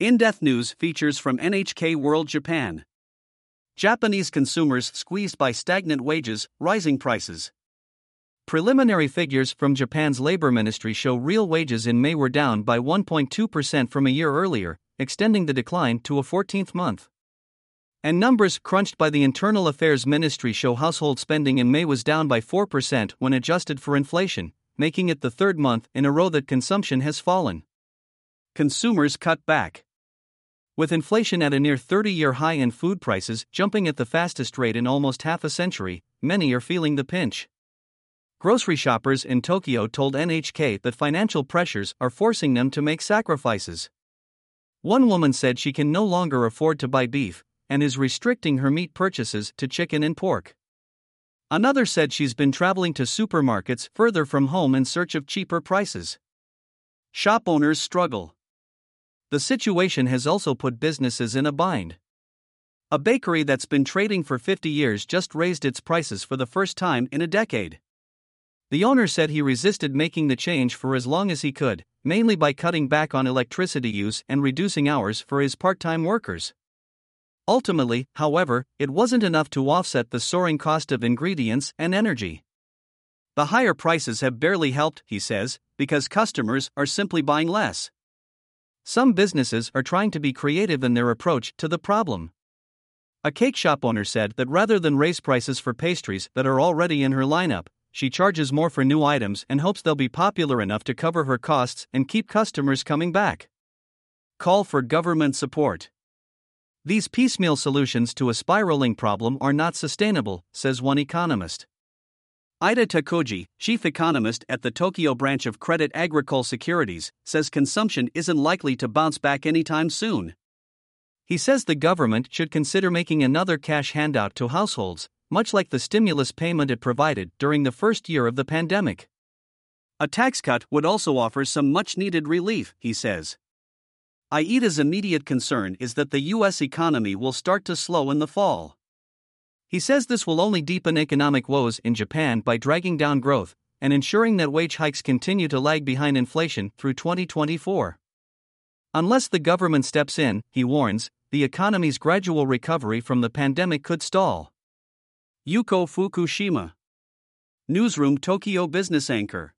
In Depth News features from NHK World Japan. Japanese consumers squeezed by stagnant wages, rising prices. Preliminary figures from Japan's labor ministry show real wages in May were down by 1.2% from a year earlier, extending the decline to a 14th month. And numbers crunched by the Internal Affairs Ministry show household spending in May was down by 4% when adjusted for inflation, making it the third month in a row that consumption has fallen. Consumers cut back. With inflation at a near 30 year high and food prices jumping at the fastest rate in almost half a century, many are feeling the pinch. Grocery shoppers in Tokyo told NHK that financial pressures are forcing them to make sacrifices. One woman said she can no longer afford to buy beef and is restricting her meat purchases to chicken and pork. Another said she's been traveling to supermarkets further from home in search of cheaper prices. Shop owners struggle. The situation has also put businesses in a bind. A bakery that's been trading for 50 years just raised its prices for the first time in a decade. The owner said he resisted making the change for as long as he could, mainly by cutting back on electricity use and reducing hours for his part time workers. Ultimately, however, it wasn't enough to offset the soaring cost of ingredients and energy. The higher prices have barely helped, he says, because customers are simply buying less. Some businesses are trying to be creative in their approach to the problem. A cake shop owner said that rather than raise prices for pastries that are already in her lineup, she charges more for new items and hopes they'll be popular enough to cover her costs and keep customers coming back. Call for government support. These piecemeal solutions to a spiraling problem are not sustainable, says one economist. Aida Takuji, chief economist at the Tokyo branch of Credit Agricole Securities, says consumption isn't likely to bounce back anytime soon. He says the government should consider making another cash handout to households, much like the stimulus payment it provided during the first year of the pandemic. A tax cut would also offer some much needed relief, he says. Aida's immediate concern is that the U.S. economy will start to slow in the fall. He says this will only deepen economic woes in Japan by dragging down growth and ensuring that wage hikes continue to lag behind inflation through 2024. Unless the government steps in, he warns, the economy's gradual recovery from the pandemic could stall. Yuko Fukushima, Newsroom Tokyo business anchor.